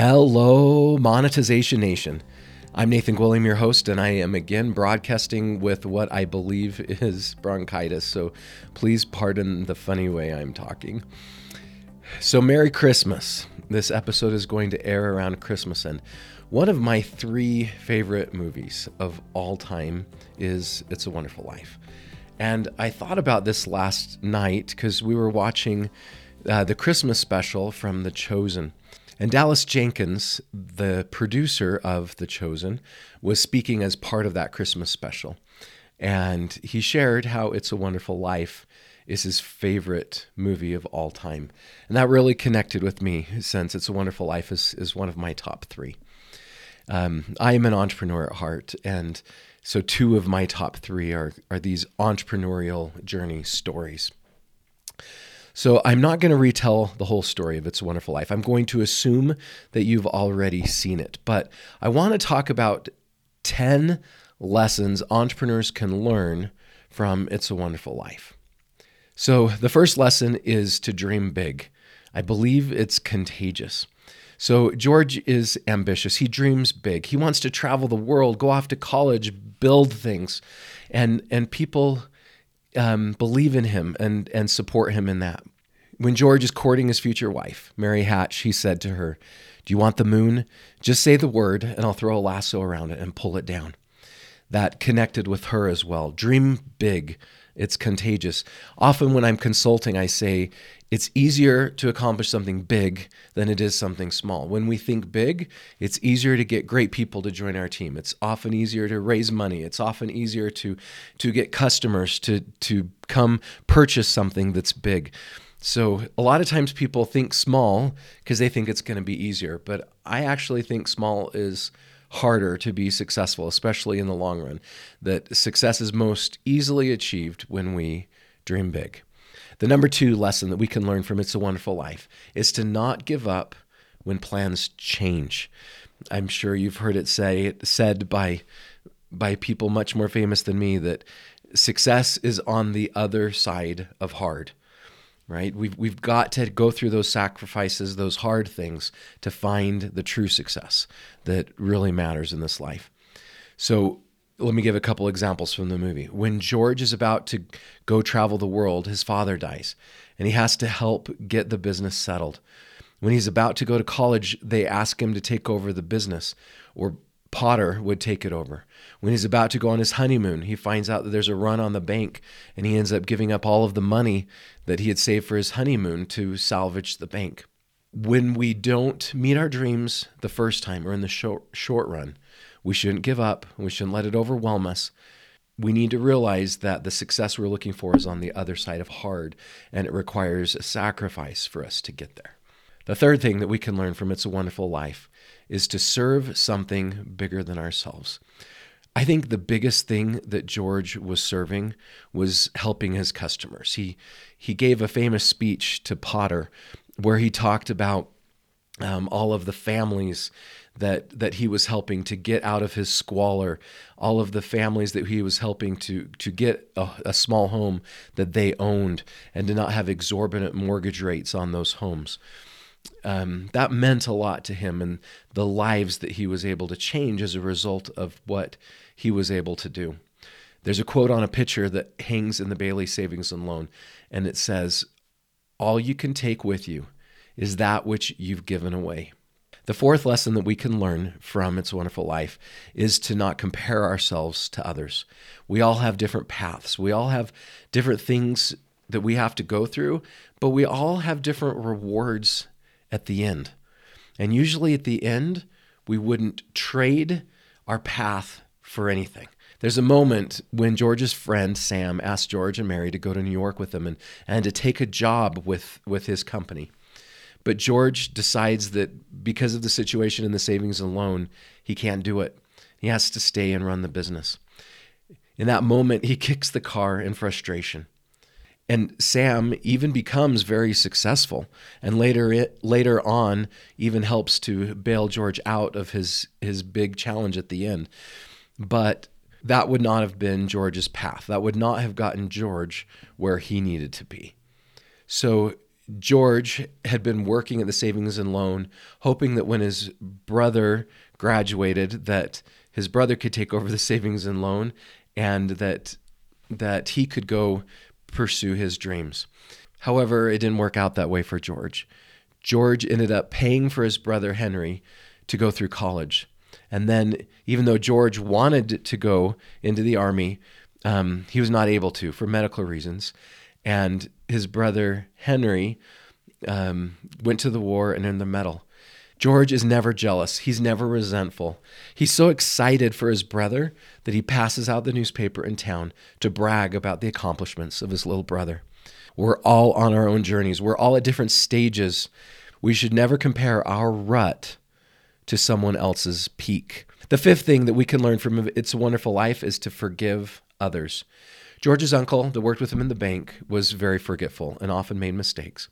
Hello, Monetization Nation. I'm Nathan Gwilliam, your host, and I am again broadcasting with what I believe is bronchitis, so please pardon the funny way I'm talking. So, Merry Christmas. This episode is going to air around Christmas, and one of my three favorite movies of all time is It's a Wonderful Life. And I thought about this last night because we were watching uh, the Christmas special from The Chosen. And Dallas Jenkins, the producer of The Chosen, was speaking as part of that Christmas special. And he shared how It's a Wonderful Life is his favorite movie of all time. And that really connected with me since It's a Wonderful Life is, is one of my top three. Um, I am an entrepreneur at heart. And so two of my top three are, are these entrepreneurial journey stories. So I'm not going to retell the whole story of It's a Wonderful Life. I'm going to assume that you've already seen it. But I want to talk about 10 lessons entrepreneurs can learn from It's a Wonderful Life. So the first lesson is to dream big. I believe it's contagious. So George is ambitious. He dreams big. He wants to travel the world, go off to college, build things, and and people um, believe in him and, and support him in that. When George is courting his future wife, Mary Hatch, he said to her, Do you want the moon? Just say the word, and I'll throw a lasso around it and pull it down. That connected with her as well. Dream big. It's contagious. Often, when I'm consulting, I say it's easier to accomplish something big than it is something small. When we think big, it's easier to get great people to join our team. It's often easier to raise money. It's often easier to to get customers to to come purchase something that's big. So a lot of times people think small because they think it's going to be easier, but I actually think small is harder to be successful, especially in the long run. That success is most easily achieved when we dream big. The number two lesson that we can learn from It's a Wonderful Life is to not give up when plans change. I'm sure you've heard it say said by by people much more famous than me that success is on the other side of hard. Right? We've we've got to go through those sacrifices, those hard things to find the true success that really matters in this life. So let me give a couple examples from the movie. When George is about to go travel the world, his father dies, and he has to help get the business settled. When he's about to go to college, they ask him to take over the business, or Potter would take it over. When he's about to go on his honeymoon, he finds out that there's a run on the bank, and he ends up giving up all of the money that he had saved for his honeymoon to salvage the bank. When we don't meet our dreams the first time or in the short, short run, we shouldn't give up. We shouldn't let it overwhelm us. We need to realize that the success we're looking for is on the other side of hard, and it requires a sacrifice for us to get there. The third thing that we can learn from It's a Wonderful Life is to serve something bigger than ourselves. I think the biggest thing that George was serving was helping his customers. He he gave a famous speech to Potter where he talked about um, all of the families that that he was helping to get out of his squalor, all of the families that he was helping to to get a, a, small home that they owned and did not have exorbitant mortgage rates on those homes. Um, that meant a lot to him and the lives that he was able to change as a result of what he was able to do. There's a quote on a picture that hangs in the Bailey Savings and Loan, and it says, All you can take with you is that which you've given away. The fourth lesson that we can learn from It's a Wonderful Life is to not compare ourselves to others. We all have different paths, we all have different things that we have to go through, but we all have different rewards at the end. And usually at the end, we wouldn't trade our path for anything. There's a moment when George's friend Sam asked George and Mary to go to New York with him and, and to take a job with, with his company. But George decides that because of the situation in the savings and loan, he can't do it. He has to stay and run the business. In that moment, he kicks the car in frustration. And Sam even becomes very successful, and later it, later on even helps to bail George out of his his big challenge at the end. But that would not have been George's path. That would not have gotten George where he needed to be. So George had been working at the savings and loan, hoping that when his brother graduated, that his brother could take over the savings and loan, and that that he could go pursue his dreams. However, it didn't work out that way for George. George ended up paying for his brother Henry to go through college. And then, even though George wanted to go into the army, um, he was not able to for medical reasons. And his brother Henry um, went to the war and earned the medal. George is never jealous. He's never resentful. He's so excited for his brother that he passes out the newspaper in town to brag about the accomplishments of his little brother. We're all on our own journeys, we're all at different stages. We should never compare our rut to someone else's peak. The fifth thing that we can learn from It's a Wonderful Life is to forgive others. George's uncle that worked with him in the bank was very forgetful and often made mistakes.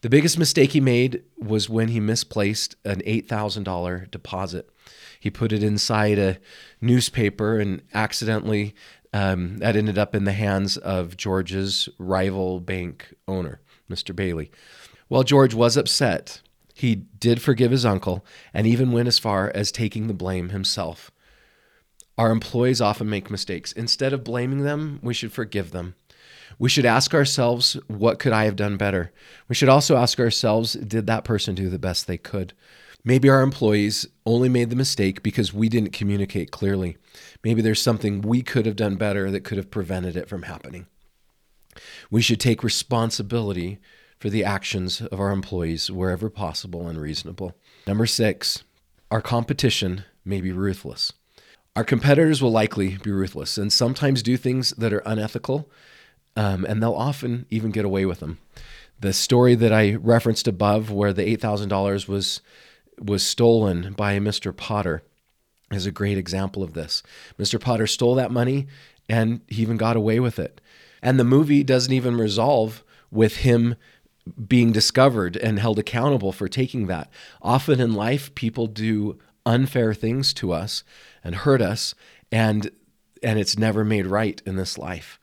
The biggest mistake he made was when he misplaced an $8,000 deposit. He put it inside a newspaper and accidentally um, that ended up in the hands of George's rival bank owner, Mr. Bailey. Well, George was upset. He did forgive his uncle and even went as far as taking the blame himself. Our employees often make mistakes. Instead of blaming them, we should forgive them. We should ask ourselves, what could I have done better? We should also ask ourselves, did that person do the best they could? Maybe our employees only made the mistake because we didn't communicate clearly. Maybe there's something we could have done better that could have prevented it from happening. We should take responsibility for the actions of our employees wherever possible and reasonable. Number six, our competition may be ruthless. Our competitors will likely be ruthless and sometimes do things that are unethical um, and they'll often even get away with them. The story that I referenced above, where the eight thousand dollars was was stolen by Mr. Potter, is a great example of this. Mr. Potter stole that money, and he even got away with it. And the movie doesn't even resolve with him being discovered and held accountable for taking that. Often in life, people do unfair things to us and hurt us, and and it's never made right in this life.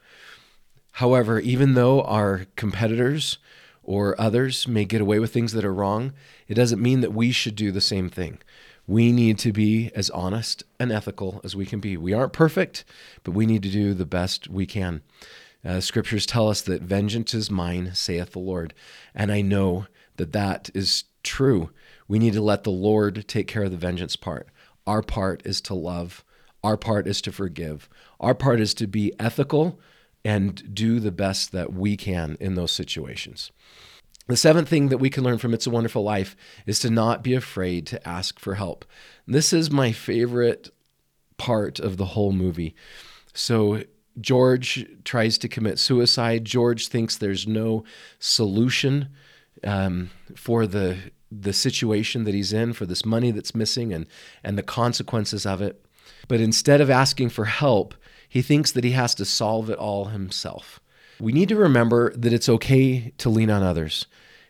However, even though our competitors or others may get away with things that are wrong, it doesn't mean that we should do the same thing. We need to be as honest and ethical as we can be. We aren't perfect, but we need to do the best we can. Uh, scriptures tell us that vengeance is mine, saith the Lord. And I know that that is true. We need to let the Lord take care of the vengeance part. Our part is to love, our part is to forgive, our part is to be ethical and do the best that we can in those situations. The seventh thing that we can learn from It's a Wonderful Life is to not be afraid to ask for help. This is my favorite part of the whole movie. So, George tries to commit suicide. George thinks there's no solution um, for the the situation that he's in, for this money that's missing, and and the consequences of it. But instead of asking for help, he thinks that he has to solve it all himself. We need to remember that it's okay to lean on others.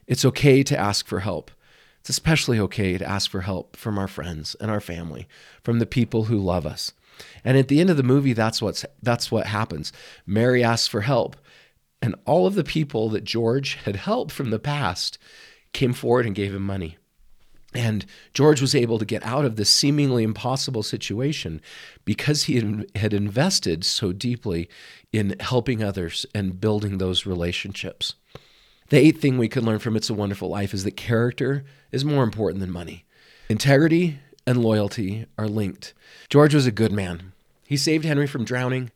It's okay to ask for help. It's especially okay to ask for help from our friends and our family, from the people who love us. And at the end of the movie, that's what's that's what happens. Mary asks for help, and all of the people that George had helped from the past came forward and gave him money. And George was able to get out of this seemingly impossible situation because he had invested so deeply in helping others and building those relationships. The eighth thing we can learn from It's a Wonderful Life is that character is more important than money. Integrity and loyalty are linked. George was a good man. He saved Henry from drowning.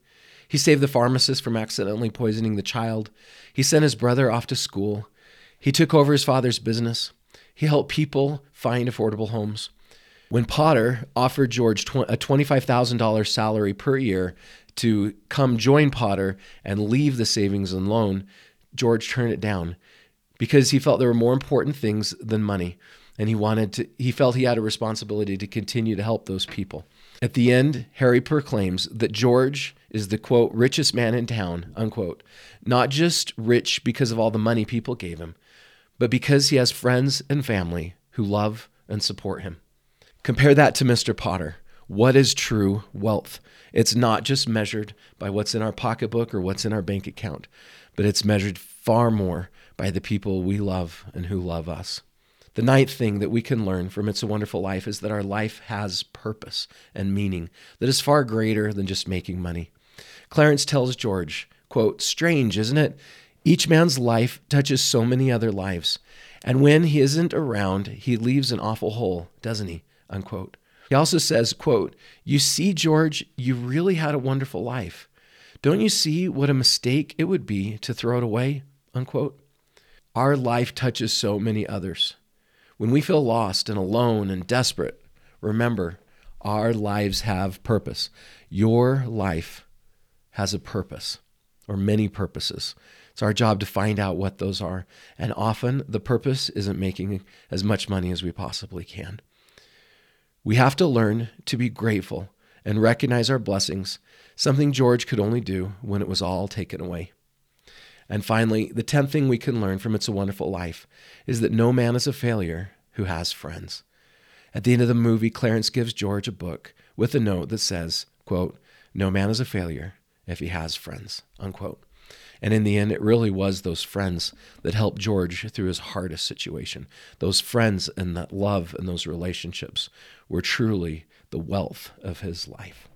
He saved the pharmacist from accidentally poisoning the child. He sent his brother off to school. He took over his father's business. He helped people find affordable homes. When Potter offered George a $25,000 salary per year to come join Potter and leave the savings and loan, George turned it down because he felt there were more important things than money and he wanted to he felt he had a responsibility to continue to help those people. At the end, Harry proclaims that George is the quote richest man in town, unquote. Not just rich because of all the money people gave him, but because he has friends and family who love and support him. Compare that to Mr. Potter. What is true wealth? It's not just measured by what's in our pocketbook or what's in our bank account, but it's measured far more by the people we love and who love us. The ninth thing that we can learn from It's a Wonderful Life is that our life has purpose and meaning that is far greater than just making money. Clarence tells George, quote, Strange, isn't it? Each man's life touches so many other lives. And when he isn't around, he leaves an awful hole, doesn't he? Unquote. He also says, quote, You see, George, you really had a wonderful life. Don't you see what a mistake it would be to throw it away? Unquote. Our life touches so many others. When we feel lost and alone and desperate, remember, our lives have purpose. Your life has a purpose or many purposes. It's our job to find out what those are. And often the purpose isn't making as much money as we possibly can. We have to learn to be grateful and recognize our blessings, something George could only do when it was all taken away. And finally, the 10th thing we can learn from It's a Wonderful Life is that no man is a failure who has friends. At the end of the movie, Clarence gives George a book with a note that says, quote, No man is a failure if he has friends, unquote. And in the end, it really was those friends that helped George through his hardest situation. Those friends and that love and those relationships were truly the wealth of his life.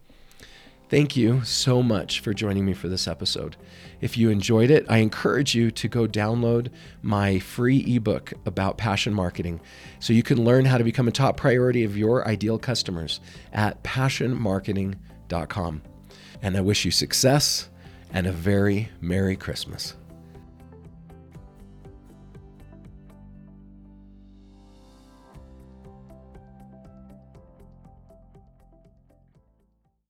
Thank you so much for joining me for this episode. If you enjoyed it, I encourage you to go download my free ebook about passion marketing so you can learn how to become a top priority of your ideal customers at passionmarketing.com. And I wish you success and a very Merry Christmas.